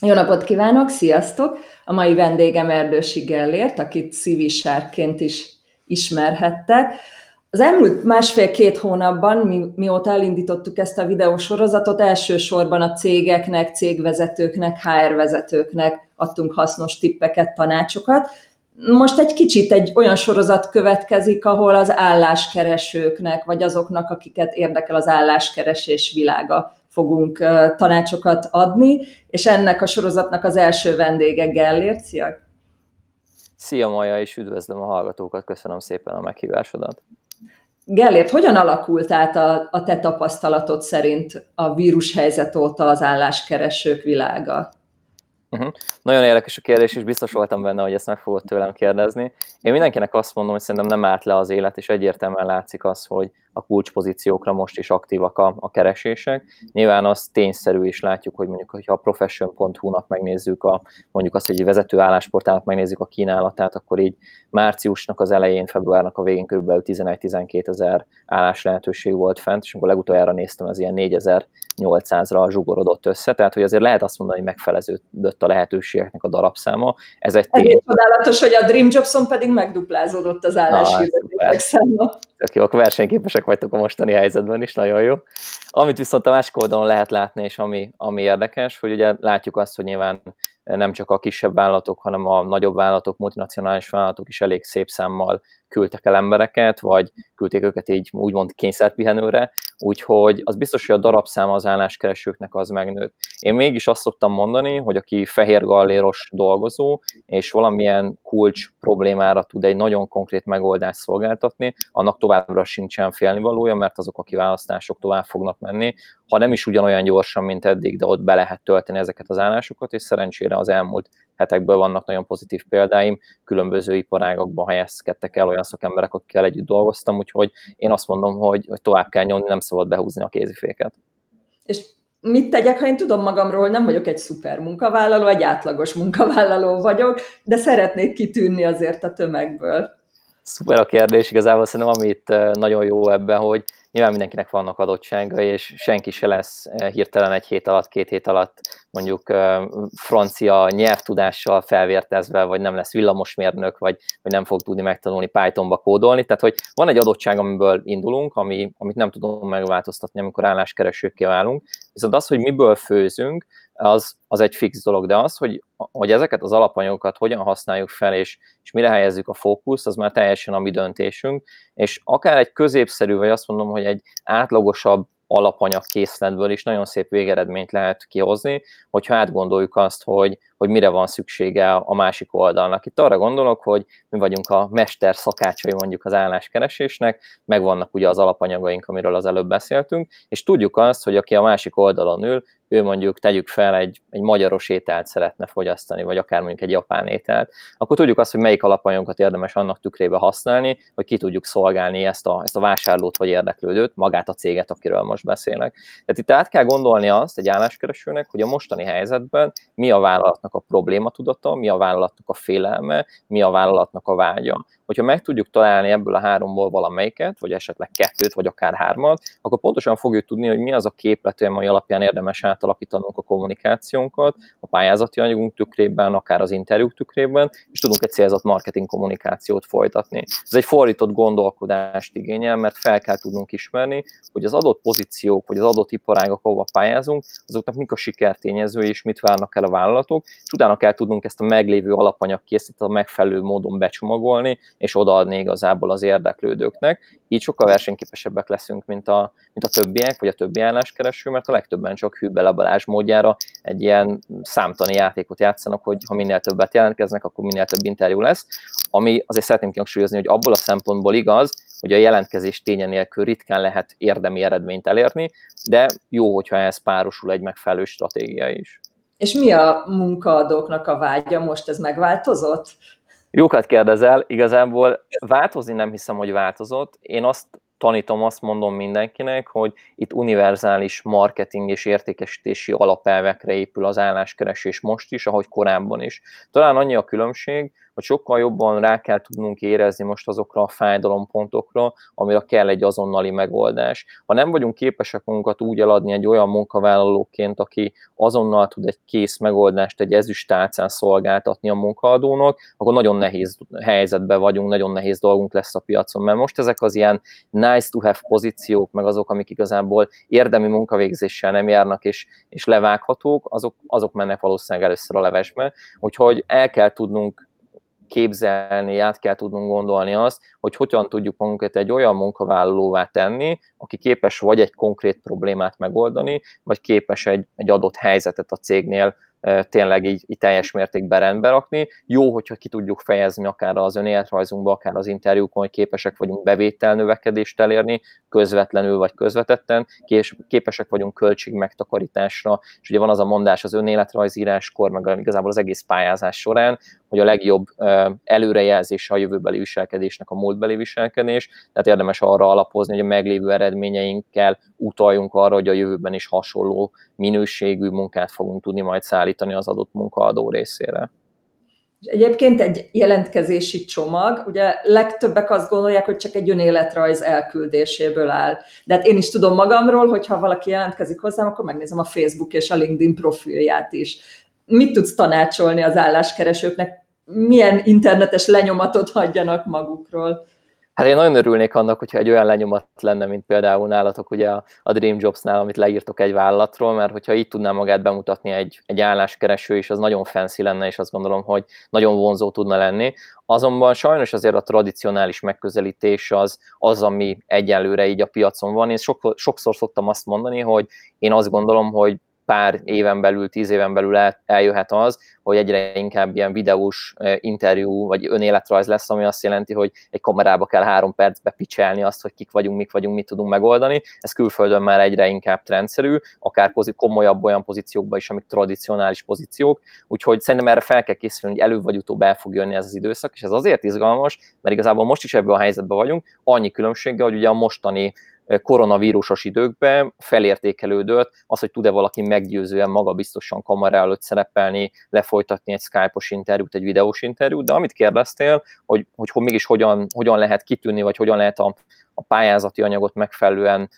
Jó napot kívánok, sziasztok! A mai vendégem Erdősi Gellért, akit szivisárként is ismerhettek. Az elmúlt másfél-két hónapban, mi, mióta elindítottuk ezt a videósorozatot, elsősorban a cégeknek, cégvezetőknek, HR vezetőknek adtunk hasznos tippeket, tanácsokat. Most egy kicsit egy olyan sorozat következik, ahol az álláskeresőknek, vagy azoknak, akiket érdekel az álláskeresés világa, fogunk tanácsokat adni, és ennek a sorozatnak az első vendége Gellért. Szia! Szia Maja, és üdvözlöm a hallgatókat, köszönöm szépen a meghívásodat. Gellért, hogyan alakult át a, a te tapasztalatod szerint a vírushelyzet óta az álláskeresők világa? Uh-huh. Nagyon érdekes a kérdés, és biztos voltam benne, hogy ezt meg fogod tőlem kérdezni. Én mindenkinek azt mondom, hogy szerintem nem állt le az élet, és egyértelműen látszik az, hogy a kulcspozíciókra most is aktívak a, a keresések. Nyilván az tényszerű is látjuk, hogy mondjuk, hogyha a profession.hu-nak megnézzük, a, mondjuk azt, hogy egy vezető állásportálnak megnézzük a kínálatát, akkor így márciusnak az elején, februárnak a végén kb. 11-12 ezer állás lehetőség volt fent, és amikor legutoljára néztem, az ilyen 4800-ra zsugorodott össze, tehát hogy azért lehet azt mondani, hogy megfeleződött a lehetőségeknek a darabszáma. Ez egy tény. Ez csodálatos, hogy a Dream Jobson pedig megduplázódott az álláshirdetétek száma. Tök jó, akkor versenyképesek vagytok a mostani helyzetben is, nagyon jó. Amit viszont a másik oldalon lehet látni, és ami, ami érdekes, hogy ugye látjuk azt, hogy nyilván nem csak a kisebb vállalatok, hanem a nagyobb vállalatok, multinacionális vállalatok is elég szép számmal küldtek el embereket, vagy küldték őket így úgymond kényszerpihenőre, úgyhogy az biztos, hogy a darabszáma az álláskeresőknek az megnőtt. Én mégis azt szoktam mondani, hogy aki fehér galléros dolgozó, és valamilyen kulcs problémára tud egy nagyon konkrét megoldást szolgáltatni, annak továbbra sincsen félnivalója, mert azok a kiválasztások tovább fognak menni, ha nem is ugyanolyan gyorsan, mint eddig, de ott be lehet tölteni ezeket az állásokat, és szerencsére az elmúlt hetekből vannak nagyon pozitív példáim, különböző iparágokban helyezkedtek el olyan szakemberek, akikkel együtt dolgoztam, úgyhogy én azt mondom, hogy, hogy tovább kell nyomni, nem szabad behúzni a kéziféket. És mit tegyek, ha én tudom magamról, nem vagyok egy szuper munkavállaló, egy átlagos munkavállaló vagyok, de szeretnék kitűnni azért a tömegből? Szuper a kérdés, igazából szerintem amit eh, nagyon jó ebben, hogy nyilván mindenkinek vannak adottságai, és senki se lesz eh, hirtelen egy hét alatt, két hét alatt mondjuk francia nyelvtudással felvértezve, vagy nem lesz villamosmérnök, vagy, vagy nem fog tudni megtanulni Pythonba kódolni. Tehát, hogy van egy adottság, amiből indulunk, ami, amit nem tudunk megváltoztatni, amikor álláskeresőkké válunk. Viszont az, hogy miből főzünk, az, az egy fix dolog, de az, hogy, hogy ezeket az alapanyagokat hogyan használjuk fel, és, és mire helyezzük a fókusz, az már teljesen a mi döntésünk, és akár egy középszerű, vagy azt mondom, hogy egy átlagosabb alapanyag készletből is nagyon szép végeredményt lehet kihozni, hogyha átgondoljuk azt, hogy, hogy mire van szüksége a másik oldalnak. Itt arra gondolok, hogy mi vagyunk a mester szakácsai mondjuk az álláskeresésnek, megvannak ugye az alapanyagaink, amiről az előbb beszéltünk, és tudjuk azt, hogy aki a másik oldalon ül, ő mondjuk tegyük fel egy, egy magyaros ételt szeretne fogyasztani, vagy akár mondjuk egy japán ételt, akkor tudjuk azt, hogy melyik alapanyagokat érdemes annak tükrébe használni, hogy ki tudjuk szolgálni ezt a, ezt a vásárlót vagy érdeklődőt, magát a céget, akiről most beszélek. Tehát itt át kell gondolni azt egy álláskeresőnek, hogy a mostani helyzetben mi a vállalatnak a probléma tudata, mi a vállalatnak a félelme, mi a vállalatnak a vágya hogyha meg tudjuk találni ebből a háromból valamelyiket, vagy esetleg kettőt, vagy akár hármat, akkor pontosan fogjuk tudni, hogy mi az a képlet, ami alapján érdemes átalakítanunk a kommunikációnkat, a pályázati anyagunk tükrében, akár az interjúk tükrében, és tudunk egy célzott marketing kommunikációt folytatni. Ez egy fordított gondolkodást igényel, mert fel kell tudnunk ismerni, hogy az adott pozíciók, vagy az adott iparágok, ahova pályázunk, azoknak mik a sikertényezői, és mit várnak el a vállalatok, és utána kell tudnunk ezt a meglévő alapanyag készített a megfelelő módon becsomagolni, és odaadni igazából az érdeklődőknek. Így sokkal versenyképesebbek leszünk, mint a, mint a többiek, vagy a többi álláskereső, mert a legtöbben csak hűbele Balázs módjára egy ilyen számtani játékot játszanak, hogy ha minél többet jelentkeznek, akkor minél több interjú lesz, ami azért szeretném kihangsúlyozni, hogy abból a szempontból igaz, hogy a jelentkezés ténye nélkül ritkán lehet érdemi eredményt elérni, de jó, hogyha ez párosul egy megfelelő stratégia is. És mi a munkaadóknak a vágya most? Ez megváltozott? Jókat kérdezel, igazából változni nem hiszem, hogy változott. Én azt tanítom, azt mondom mindenkinek, hogy itt univerzális marketing és értékesítési alapelvekre épül az álláskeresés most is, ahogy korábban is. Talán annyi a különbség, hogy sokkal jobban rá kell tudnunk érezni most azokra a fájdalompontokra, amire kell egy azonnali megoldás. Ha nem vagyunk képesek magunkat úgy eladni egy olyan munkavállalóként, aki azonnal tud egy kész megoldást, egy ezüstálcán szolgáltatni a munkaadónak, akkor nagyon nehéz helyzetben vagyunk, nagyon nehéz dolgunk lesz a piacon, mert most ezek az ilyen nice to have pozíciók, meg azok, amik igazából érdemi munkavégzéssel nem járnak és, és levághatók, azok, azok mennek valószínűleg először a levesbe. Úgyhogy el kell tudnunk képzelni, át kell tudnunk gondolni azt, hogy hogyan tudjuk magunkat egy olyan munkavállalóvá tenni, aki képes vagy egy konkrét problémát megoldani, vagy képes egy, egy adott helyzetet a cégnél tényleg így, így teljes mértékben rendbe rakni. Jó, hogyha ki tudjuk fejezni akár az önéletrajzunkba, akár az interjúkon, hogy képesek vagyunk bevételnövekedést elérni, közvetlenül vagy közvetetten, képesek vagyunk költség megtakarításra, és ugye van az a mondás az önéletrajzíráskor, meg igazából az egész pályázás során, hogy a legjobb előrejelzése a jövőbeli viselkedésnek a múltbeli viselkedés, tehát érdemes arra alapozni, hogy a meglévő eredményeinkkel utaljunk arra, hogy a jövőben is hasonló minőségű munkát fogunk tudni majd szállítani az adott munkaadó részére. Egyébként egy jelentkezési csomag, ugye legtöbbek azt gondolják, hogy csak egy önéletrajz elküldéséből áll. De hát én is tudom magamról, hogy ha valaki jelentkezik hozzám, akkor megnézem a Facebook és a LinkedIn profilját is mit tudsz tanácsolni az álláskeresőknek, milyen internetes lenyomatot hagyjanak magukról? Hát én nagyon örülnék annak, hogyha egy olyan lenyomat lenne, mint például nálatok ugye a Dream Jobs-nál, amit leírtok egy vállalatról, mert hogyha így tudná magát bemutatni egy, egy álláskereső is, az nagyon fancy lenne, és azt gondolom, hogy nagyon vonzó tudna lenni. Azonban sajnos azért a tradicionális megközelítés az, az ami egyelőre így a piacon van. Én sok, sokszor szoktam azt mondani, hogy én azt gondolom, hogy pár éven belül, tíz éven belül el, eljöhet az, hogy egyre inkább ilyen videós interjú vagy önéletrajz lesz, ami azt jelenti, hogy egy kamerába kell három percbe picselni azt, hogy kik vagyunk, mik vagyunk, mit tudunk megoldani. Ez külföldön már egyre inkább trendszerű, akár komolyabb olyan pozíciókban is, amik tradicionális pozíciók, úgyhogy szerintem erre fel kell készülni, hogy előbb vagy utóbb el fog jönni ez az időszak, és ez azért izgalmas, mert igazából most is ebben a helyzetben vagyunk, annyi különbséggel, hogy ugye a mostani koronavírusos időkben felértékelődött az, hogy tud-e valaki meggyőzően magabiztosan kamera előtt szerepelni, lefolytatni egy Skype-os interjút, egy videós interjút, de amit kérdeztél, hogy, hogy, mégis hogyan, hogyan lehet kitűnni, vagy hogyan lehet a, a pályázati anyagot megfelelően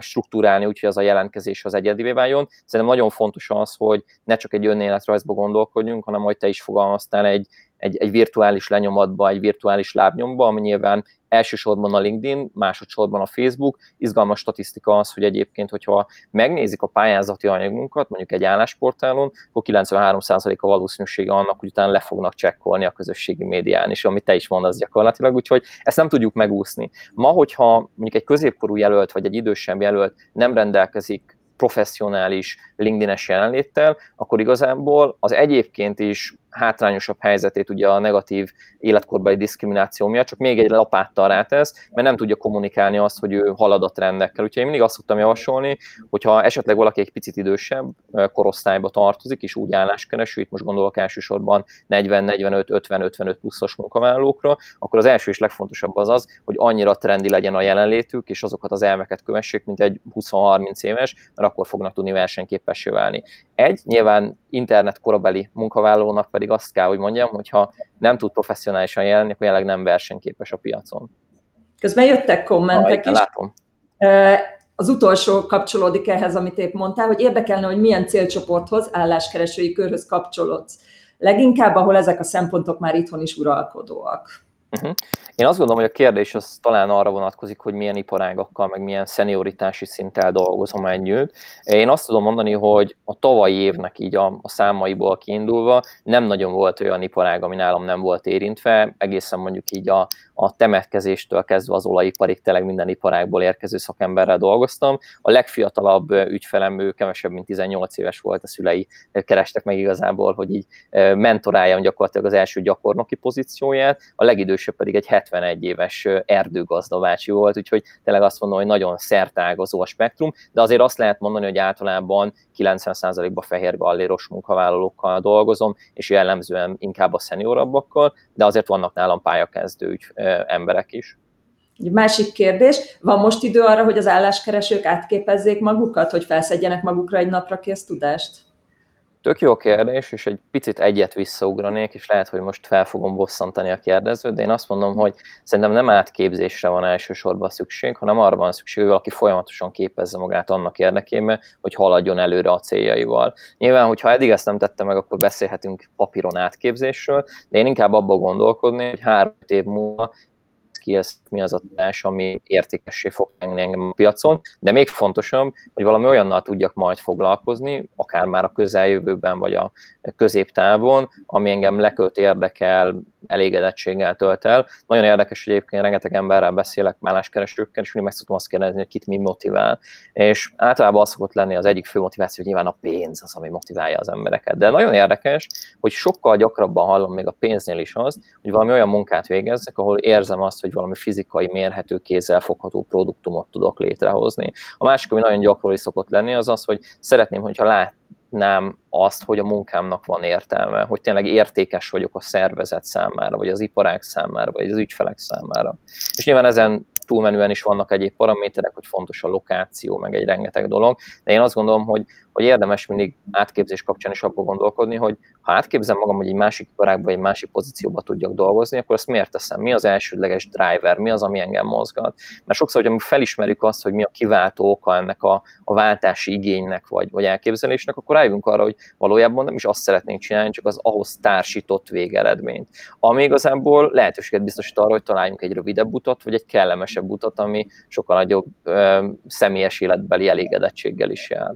struktúrálni, úgyhogy az a jelentkezés az egyedivé váljon. Szerintem nagyon fontos az, hogy ne csak egy önéletrajzba gondolkodjunk, hanem, hogy te is fogalmaztál, egy, egy, egy virtuális lenyomatba, egy virtuális lábnyomba, ami nyilván elsősorban a LinkedIn, másodszorban a Facebook. Izgalmas statisztika az, hogy egyébként, hogyha megnézik a pályázati anyagunkat, mondjuk egy állásportálon, akkor 93% a valószínűsége annak, hogy utána le fognak csekkolni a közösségi médián, és amit te is mondasz gyakorlatilag, úgyhogy ezt nem tudjuk megúszni. Ma, hogyha mondjuk egy középkorú jelölt, vagy egy idősebb jelölt nem rendelkezik professzionális LinkedIn-es jelenléttel, akkor igazából az egyébként is hátrányosabb helyzetét ugye a negatív életkorbeli diszkrimináció miatt, csak még egy lapáttal rátesz, mert nem tudja kommunikálni azt, hogy ő halad a trendekkel. Úgyhogy én mindig azt szoktam javasolni, hogyha esetleg valaki egy picit idősebb korosztályba tartozik, és úgy álláskereső, itt most gondolok elsősorban 40, 45, 50, 55 pluszos munkavállalókra, akkor az első és legfontosabb az az, hogy annyira trendi legyen a jelenlétük, és azokat az elmeket kövessék, mint egy 20-30 éves, mert akkor fognak tudni versenyképessé válni. Egy, nyilván internet korabeli munkavállalónak pedig azt kell, hogy mondjam, hogyha nem tud professzionálisan jelenni, akkor jelenleg nem versenyképes a piacon. Közben jöttek kommentek ha, is. Látom. Az utolsó kapcsolódik ehhez, amit épp mondtál, hogy érdekelne, hogy milyen célcsoporthoz, álláskeresői körhöz kapcsolódsz. Leginkább, ahol ezek a szempontok már itthon is uralkodóak. Uh-huh. Én azt gondolom, hogy a kérdés az talán arra vonatkozik, hogy milyen iparágakkal, meg milyen szenioritási szinttel dolgozom együtt. Én azt tudom mondani, hogy a tavalyi évnek így a, a számaiból kiindulva nem nagyon volt olyan iparág, ami nálam nem volt érintve, egészen mondjuk így a, a temetkezéstől kezdve az olajiparig tényleg minden iparágból érkező szakemberrel dolgoztam. A legfiatalabb ügyfelem, ő kevesebb, mint 18 éves volt, a szülei kerestek meg igazából, hogy így mentoráljam gyakorlatilag az első gyakornoki pozícióját, a legidősebb pedig egy 71 éves erdőgazdabácsi volt, úgyhogy tényleg azt mondom, hogy nagyon szertágazó a spektrum, de azért azt lehet mondani, hogy általában 90%-ban fehér galléros munkavállalókkal dolgozom, és jellemzően inkább a szeniorabbakkal, de azért vannak nálam pályakezdő ügy, emberek is. Egy másik kérdés, van most idő arra, hogy az álláskeresők átképezzék magukat, hogy felszedjenek magukra egy napra kész tudást? Tök jó kérdés, és egy picit egyet visszaugranék, és lehet, hogy most fel fogom bosszantani a kérdezőt, de én azt mondom, hogy szerintem nem átképzésre van elsősorban szükség, hanem arra van szükség, hogy valaki folyamatosan képezze magát annak érdekében, hogy haladjon előre a céljaival. Nyilván, hogyha eddig ezt nem tette meg, akkor beszélhetünk papíron átképzésről, de én inkább abban gondolkodni, hogy három év múlva skills, mi az a tudás, ami értékessé fog tenni engem a piacon, de még fontosabb, hogy valami olyannal tudjak majd foglalkozni, akár már a közeljövőben, vagy a középtávon, ami engem lekölt, érdekel, elégedettséggel tölt el. Nagyon érdekes, hogy egyébként rengeteg emberrel beszélek, álláskeresőkkel, és mindig meg szoktam azt kérdezni, hogy kit mi motivál. És általában az szokott lenni az egyik fő motiváció, hogy nyilván a pénz az, ami motiválja az embereket. De nagyon érdekes, hogy sokkal gyakrabban hallom még a pénznél is azt, hogy valami olyan munkát végezzek, ahol érzem azt, hogy valami fizikai, mérhető, kézzel fogható produktumot tudok létrehozni. A másik, ami nagyon gyakori szokott lenni, az az, hogy szeretném, hogyha lát, látnám azt, hogy a munkámnak van értelme, hogy tényleg értékes vagyok a szervezet számára, vagy az iparák számára, vagy az ügyfelek számára. És nyilván ezen túlmenően is vannak egyéb paraméterek, hogy fontos a lokáció, meg egy rengeteg dolog, de én azt gondolom, hogy, hogy érdemes mindig átképzés kapcsán is abban gondolkodni, hogy ha átképzem magam, hogy egy másik iparágban, egy másik pozícióba tudjak dolgozni, akkor ezt miért teszem? Mi az elsődleges driver? Mi az, ami engem mozgat? Mert sokszor, hogy amikor felismerjük azt, hogy mi a kiváltó oka ennek a, a váltási igénynek vagy, vagy elképzelésnek, akkor rájövünk arra, hogy valójában nem is azt szeretnénk csinálni, csak az ahhoz társított végeredményt. Ami igazából lehetőséget biztosít arra, hogy találjunk egy rövidebb utat, vagy egy kellemesebb utat, ami sokkal nagyobb ö, személyes életbeli elégedettséggel is jár.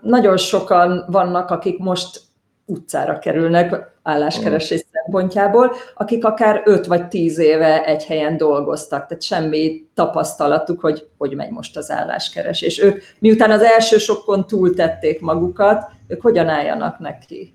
Nagyon sokan vannak, akik most utcára kerülnek álláskeresés mm. szempontjából, akik akár 5 vagy 10 éve egy helyen dolgoztak, tehát semmi tapasztalatuk, hogy hogy megy most az álláskeresés. Ők miután az első sokkon túltették magukat, ők hogyan álljanak neki?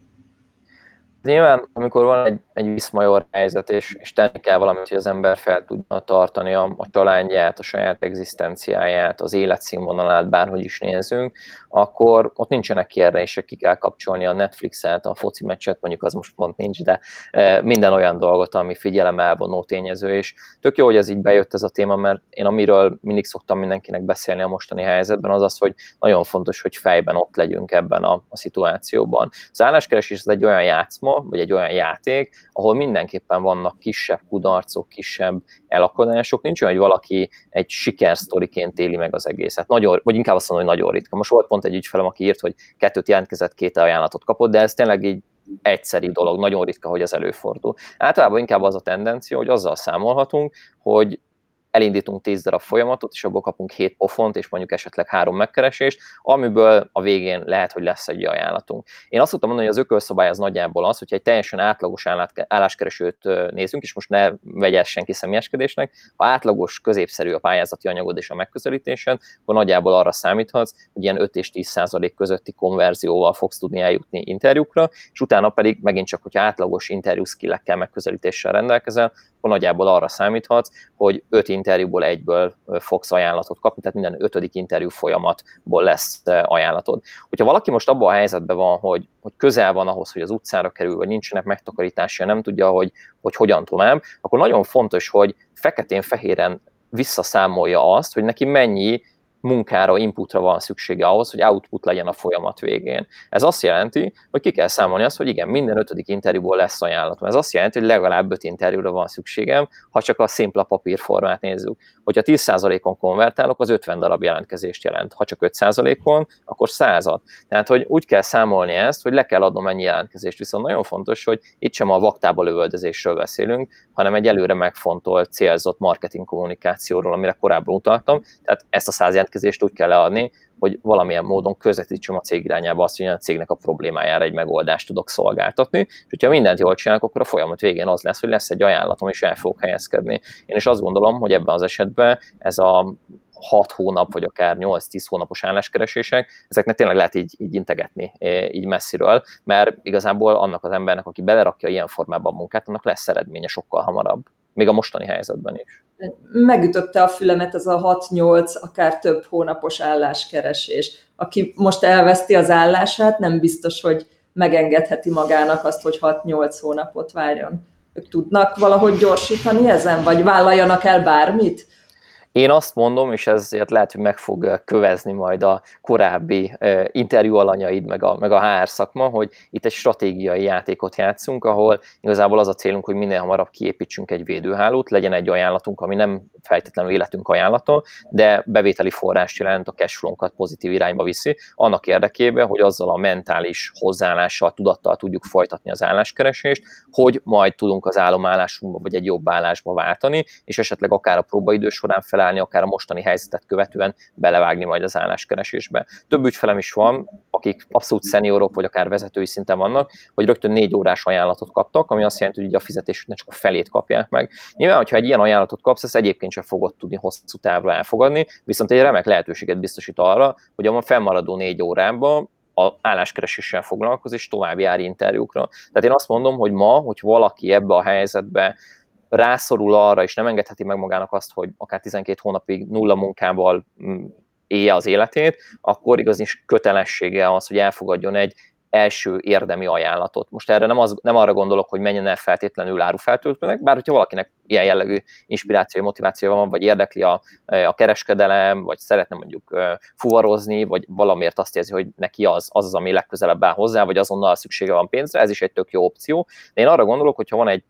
Nyilván, amikor van egy, egy viszmajor helyzet, és, és tenni kell valamit, hogy az ember fel tudna tartani a, a családját, a saját egzisztenciáját, az életszínvonalát, bárhogy is nézünk, akkor ott nincsenek kérdések, ki kell kapcsolni a Netflixet, a foci meccset, mondjuk az most pont nincs, de e, minden olyan dolgot, ami figyelem elvonó tényező, és tök jó, hogy ez így bejött ez a téma, mert én amiről mindig szoktam mindenkinek beszélni a mostani helyzetben, az az, hogy nagyon fontos, hogy fejben ott legyünk ebben a, a szituációban. Az álláskeresés ez egy olyan játszma, vagy egy olyan játék, ahol mindenképpen vannak kisebb kudarcok, kisebb elakadások. Nincs olyan, hogy valaki egy sikersztoriként éli meg az egészet. Nagyon, vagy inkább azt mondom, hogy nagyon ritka. Most volt pont egy ügyfelem, aki írt, hogy kettőt jelentkezett, két ajánlatot kapott, de ez tényleg így egyszeri dolog, nagyon ritka, hogy ez előfordul. Általában inkább az a tendencia, hogy azzal számolhatunk, hogy elindítunk 10 darab folyamatot, és abból kapunk 7 pofont, és mondjuk esetleg három megkeresést, amiből a végén lehet, hogy lesz egy ajánlatunk. Én azt tudtam mondani, hogy az ökölszabály az nagyjából az, hogyha egy teljesen átlagos álláskeresőt nézünk, és most ne vegye senki személyeskedésnek, ha átlagos, középszerű a pályázati anyagod és a megközelítésen, akkor nagyjából arra számíthatsz, hogy ilyen 5 és 10 százalék közötti konverzióval fogsz tudni eljutni interjúkra, és utána pedig megint csak, hogyha átlagos interjú skillekkel megközelítéssel rendelkezel, akkor nagyjából arra számíthatsz, hogy öt interjúból egyből fogsz ajánlatot kapni, tehát minden ötödik interjú folyamatból lesz ajánlatod. Hogyha valaki most abban a helyzetben van, hogy, hogy közel van ahhoz, hogy az utcára kerül, vagy nincsenek megtakarítása, nem tudja, hogy, hogy hogyan tovább, akkor nagyon fontos, hogy feketén-fehéren visszaszámolja azt, hogy neki mennyi munkára, inputra van szüksége ahhoz, hogy output legyen a folyamat végén. Ez azt jelenti, hogy ki kell számolni azt, hogy igen, minden ötödik interjúból lesz ajánlatom. Ez azt jelenti, hogy legalább öt interjúra van szükségem, ha csak a szimpla papírformát nézzük. Hogyha 10%-on konvertálok, az 50 darab jelentkezést jelent. Ha csak 5%-on, akkor 100 Tehát, hogy úgy kell számolni ezt, hogy le kell adnom ennyi jelentkezést. Viszont nagyon fontos, hogy itt sem a vaktába lövöldözésről beszélünk, hanem egy előre megfontolt, célzott marketing kommunikációról, amire korábban utaltam. Tehát ezt a 100 jelentkezést úgy kell leadni, hogy valamilyen módon közvetítsem a cég irányába azt, hogy a cégnek a problémájára egy megoldást tudok szolgáltatni, és hogyha mindent jól csinálok, akkor a folyamat végén az lesz, hogy lesz egy ajánlatom, és el fogok helyezkedni. Én is azt gondolom, hogy ebben az esetben ez a 6 hónap, vagy akár 8-10 hónapos álláskeresések, ezeknek tényleg lehet így, így integetni így messziről, mert igazából annak az embernek, aki belerakja ilyen formában a munkát, annak lesz eredménye sokkal hamarabb, még a mostani helyzetben is megütötte a fülemet ez a 6-8, akár több hónapos álláskeresés. Aki most elveszti az állását, nem biztos, hogy megengedheti magának azt, hogy 6-8 hónapot várjon. Ők tudnak valahogy gyorsítani ezen, vagy vállaljanak el bármit? Én azt mondom, és ezért lehet, hogy meg fog kövezni majd a korábbi interjú alanyaid, meg a, meg a HR szakma, hogy itt egy stratégiai játékot játszunk, ahol igazából az a célunk, hogy minél hamarabb kiépítsünk egy védőhálót, legyen egy ajánlatunk, ami nem feltétlenül életünk ajánlata, de bevételi forrást jelent, a cashflow pozitív irányba viszi, annak érdekében, hogy azzal a mentális hozzáállással, tudattal tudjuk folytatni az álláskeresést, hogy majd tudunk az állomállásunkba vagy egy jobb állásba váltani, és esetleg akár a próbaidő során felállni, akár a mostani helyzetet követően belevágni majd az álláskeresésbe. Több ügyfelem is van, akik abszolút szeniorok, vagy akár vezetői szinten vannak, hogy rögtön négy órás ajánlatot kaptak, ami azt jelenti, hogy a fizetésüknek csak a felét kapják meg. Nyilván, hogyha egy ilyen ajánlatot kapsz, ezt egyébként sem fogod tudni hosszú távra elfogadni, viszont egy remek lehetőséget biztosít arra, hogy a fennmaradó négy órában a álláskereséssel foglalkozik, és tovább jár interjúkra. Tehát én azt mondom, hogy ma, hogy valaki ebbe a helyzetbe rászorul arra, és nem engedheti meg magának azt, hogy akár 12 hónapig nulla munkával mm, élje az életét, akkor igazi kötelessége az, hogy elfogadjon egy első érdemi ajánlatot. Most erre nem, az, nem arra gondolok, hogy menjen el feltétlenül árufeltöltőnek, bár hogyha valakinek ilyen jellegű inspiráció, motiváció van, vagy érdekli a, a kereskedelem, vagy szeretne mondjuk fuvarozni, vagy valamiért azt érzi, hogy neki az, az az, ami legközelebb áll hozzá, vagy azonnal szüksége van pénzre, ez is egy tök jó opció. De én arra gondolok, hogy ha van egy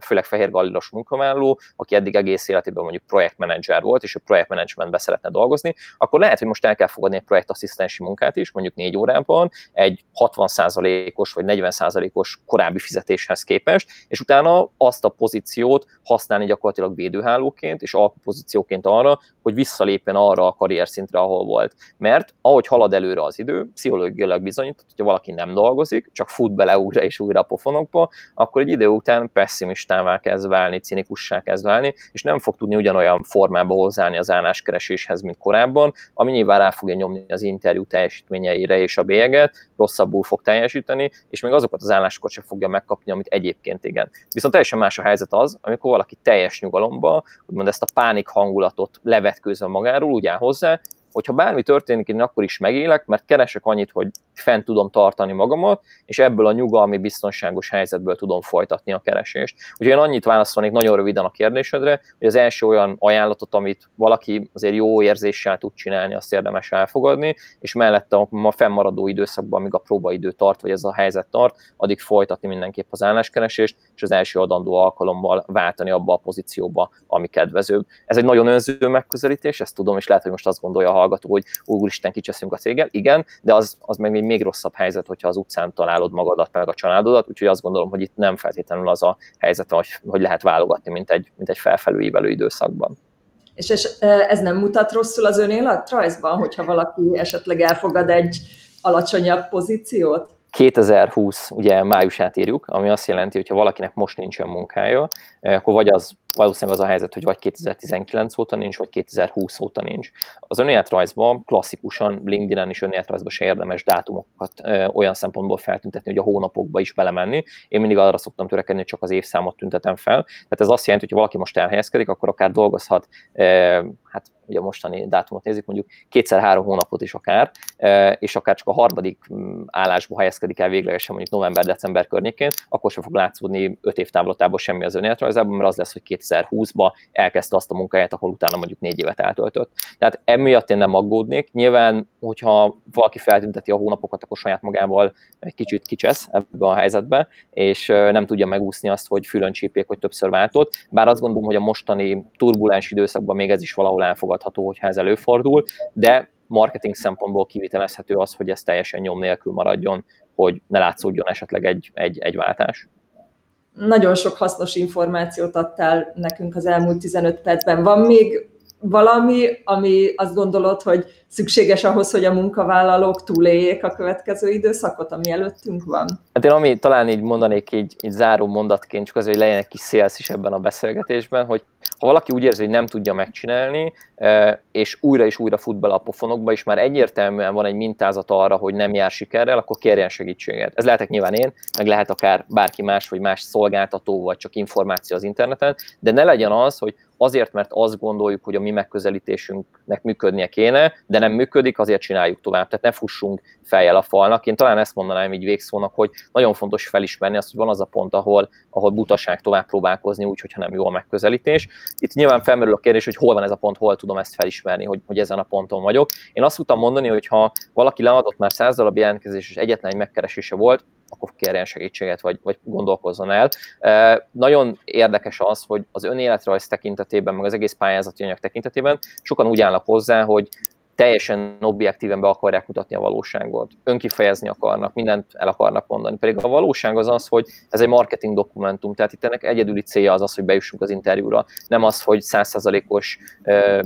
főleg fehér gallilos munkavállaló, aki eddig egész életében mondjuk projektmenedzser volt, és a projektmenedzsmentben szeretne dolgozni, akkor lehet, hogy most el kell fogadni egy projektasszisztensi munkát is, mondjuk négy órában, egy 60%-os vagy 40%-os korábbi fizetéshez képest, és utána azt a pozíciót használni gyakorlatilag védőhálóként, és alkupozícióként arra, hogy visszalépjen arra a karrier szintre, ahol volt. Mert ahogy halad előre az idő, pszichológiailag bizonyított, hogyha valaki nem dolgozik, csak fut bele újra és újra a pofonokba, akkor egy idő után pessimistává kezd válni, cinikussá kezd válni, és nem fog tudni ugyanolyan formába hozzáállni az álláskereséshez, mint korábban, ami nyilván rá fogja nyomni az interjú teljesítményeire és a bélyeget, rosszabbul fog teljesíteni, és még azokat az állásokat sem fogja megkapni, amit egyébként igen. Viszont teljesen más a helyzet az, amikor valaki teljes nyugalomba, úgymond ezt a pánik hangulatot levetkőzve magáról, úgy áll hozzá, hogyha bármi történik, én akkor is megélek, mert keresek annyit, hogy fent tudom tartani magamat, és ebből a nyugalmi, biztonságos helyzetből tudom folytatni a keresést. Úgyhogy én annyit válaszolnék nagyon röviden a kérdésedre, hogy az első olyan ajánlatot, amit valaki azért jó érzéssel tud csinálni, azt érdemes elfogadni, és mellette a fennmaradó időszakban, amíg a próbaidő tart, vagy ez a helyzet tart, addig folytatni mindenképp az álláskeresést, és az első adandó alkalommal váltani abba a pozícióba, ami kedvezőbb. Ez egy nagyon önző megközelítés, ezt tudom, és lehet, hogy most azt gondolja a hallgató, hogy úristen, kicseszünk a céggel. Igen, de az, az meg még, még rosszabb helyzet, hogyha az utcán találod magadat, meg a családodat, úgyhogy azt gondolom, hogy itt nem feltétlenül az a helyzet, hogy, hogy lehet válogatni, mint egy, mint egy felfelőívelő időszakban. És, és ez nem mutat rosszul az önéletrajzban, hogyha valaki esetleg elfogad egy alacsonyabb pozíciót? 2020 ugye májusát írjuk, ami azt jelenti, hogy ha valakinek most nincsen munkája, akkor vagy az valószínűleg az a helyzet, hogy vagy 2019 óta nincs, vagy 2020 óta nincs. Az önéletrajzban klasszikusan, LinkedIn-en is önéletrajzban se érdemes dátumokat ö, olyan szempontból feltüntetni, hogy a hónapokba is belemenni. Én mindig arra szoktam törekedni, hogy csak az évszámot tüntetem fel. Tehát ez azt jelenti, hogy ha valaki most elhelyezkedik, akkor akár dolgozhat, ö, hát ugye a mostani dátumot nézzük, mondjuk kétszer-három hónapot is akár, és akár csak a harmadik mm, állásba helyezkedik el véglegesen mondjuk november-december környékén, akkor sem fog látszódni öt év távlatában semmi az önéletrajzában, mert az lesz, hogy 2020-ba elkezdte azt a munkáját, ahol utána mondjuk négy évet eltöltött. Tehát emiatt én nem aggódnék. Nyilván, hogyha valaki feltünteti a hónapokat, akkor saját magával egy kicsit kicsesz ebbe a helyzetbe, és nem tudja megúszni azt, hogy fülön csípjék, hogy többször váltott. Bár azt gondolom, hogy a mostani turbulens időszakban még ez is valahol elfogadható, hogyha ez előfordul, de marketing szempontból kivitelezhető az, hogy ez teljesen nyom nélkül maradjon, hogy ne látszódjon esetleg egy, egy, egy váltás nagyon sok hasznos információt adtál nekünk az elmúlt 15 percben. Van még valami, ami azt gondolod, hogy szükséges ahhoz, hogy a munkavállalók túléljék a következő időszakot, ami előttünk van? Hát én ami talán így mondanék így, így záró mondatként, csak az, hogy legyen egy kis szélsz is ebben a beszélgetésben, hogy ha valaki úgy érzi, hogy nem tudja megcsinálni, és újra és újra fut bele a pofonokba, és már egyértelműen van egy mintázat arra, hogy nem jár sikerrel, akkor kérjen segítséget. Ez lehetek nyilván én, meg lehet akár bárki más, vagy más szolgáltató, vagy csak információ az interneten, de ne legyen az, hogy azért, mert azt gondoljuk, hogy a mi megközelítésünknek működnie kéne, de nem működik, azért csináljuk tovább. Tehát ne fussunk fejjel a falnak. Én talán ezt mondanám így végszónak, hogy nagyon fontos felismerni azt, hogy van az a pont, ahol, ahol butaság tovább próbálkozni, úgy, hogyha nem jó a megközelítés. Itt nyilván felmerül a kérdés, hogy hol van ez a pont, hol tudom ezt felismerni, hogy, hogy ezen a ponton vagyok. Én azt tudtam mondani, hogy ha valaki leadott már száz darab jelentkezés, és egyetlen egy megkeresése volt, akkor kérjen segítséget, vagy, vagy gondolkozzon el. E, nagyon érdekes az, hogy az önéletrajz tekintetében, meg az egész pályázati anyag tekintetében sokan úgy állnak hozzá, hogy teljesen objektíven be akarják mutatni a valóságot, önkifejezni akarnak, mindent el akarnak mondani. Pedig a valóság az az, hogy ez egy marketing dokumentum, tehát itt ennek egyedüli célja az az, hogy bejussunk az interjúra, nem az, hogy százszerzalékos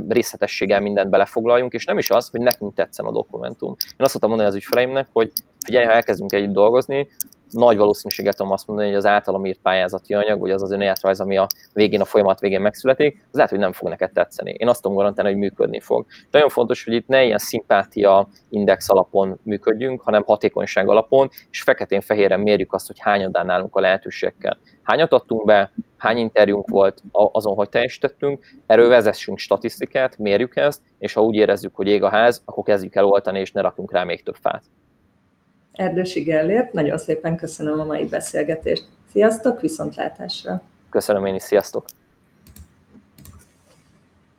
részletességgel mindent belefoglaljunk, és nem is az, hogy nekünk tetszen a dokumentum. Én azt szoktam mondani az ügyfeleimnek, hogy figyelj, ha elkezdünk együtt dolgozni, nagy valószínűséggel tudom azt mondani, hogy az általam írt pályázati anyag, vagy az az önéletrajz, ami a végén, a folyamat végén megszületik, az lehet, hogy nem fog neked tetszeni. Én azt tudom garantálni, hogy működni fog. De nagyon fontos, hogy itt ne ilyen szimpátia index alapon működjünk, hanem hatékonyság alapon, és feketén-fehéren mérjük azt, hogy hányan állunk a lehetőségekkel. Hányat adtunk be, hány interjúnk volt azon, hogy teljesítettünk, erről vezessünk statisztikát, mérjük ezt, és ha úgy érezzük, hogy ég a ház, akkor kezdjük el oltani, és ne rakjunk rá még több fát. Erdősi Gellért, nagyon szépen köszönöm a mai beszélgetést. Sziasztok, viszontlátásra! Köszönöm én is, sziasztok!